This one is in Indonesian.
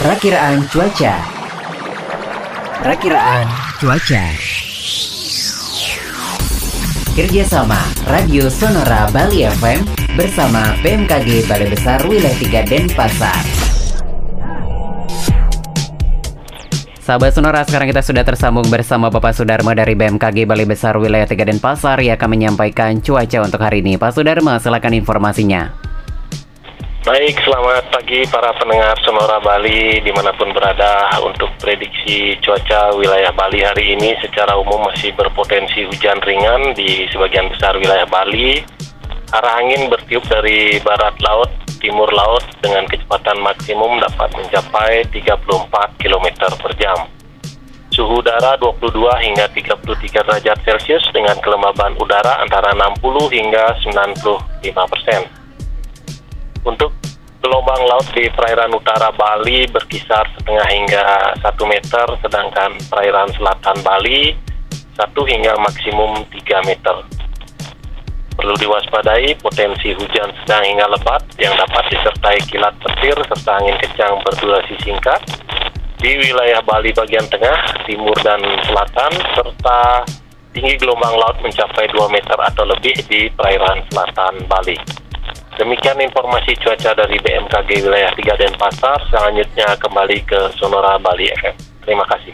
Perakiraan cuaca. Perakiraan cuaca. Kerjasama Radio Sonora Bali FM bersama BMKG Balai Besar Wilayah 3 Denpasar. Sahabat Sonora, sekarang kita sudah tersambung bersama Bapak Sudarma dari BMKG Balai Besar Wilayah 3 Denpasar yang akan menyampaikan cuaca untuk hari ini. Pak Sudarma, silakan informasinya. Baik, selamat pagi para pendengar Sonora Bali di mana pun berada untuk prediksi cuaca wilayah Bali hari ini secara umum masih berpotensi hujan ringan di sebagian besar wilayah Bali. Arah angin bertiup dari barat laut, timur laut dengan kecepatan maksimum dapat mencapai 34 km per jam. Suhu udara 22 hingga 33 derajat Celcius dengan kelembaban udara antara 60 hingga 95 persen. Untuk gelombang laut di perairan utara Bali berkisar setengah hingga 1 meter, sedangkan perairan selatan Bali 1 hingga maksimum 3 meter. Perlu diwaspadai potensi hujan sedang hingga lebat yang dapat disertai kilat petir serta angin kencang berdurasi singkat di wilayah Bali bagian tengah, timur, dan selatan, serta tinggi gelombang laut mencapai 2 meter atau lebih di perairan selatan Bali. Demikian informasi cuaca dari BMKG wilayah 3 Denpasar. Selanjutnya kembali ke Sonora Bali FM. Terima kasih.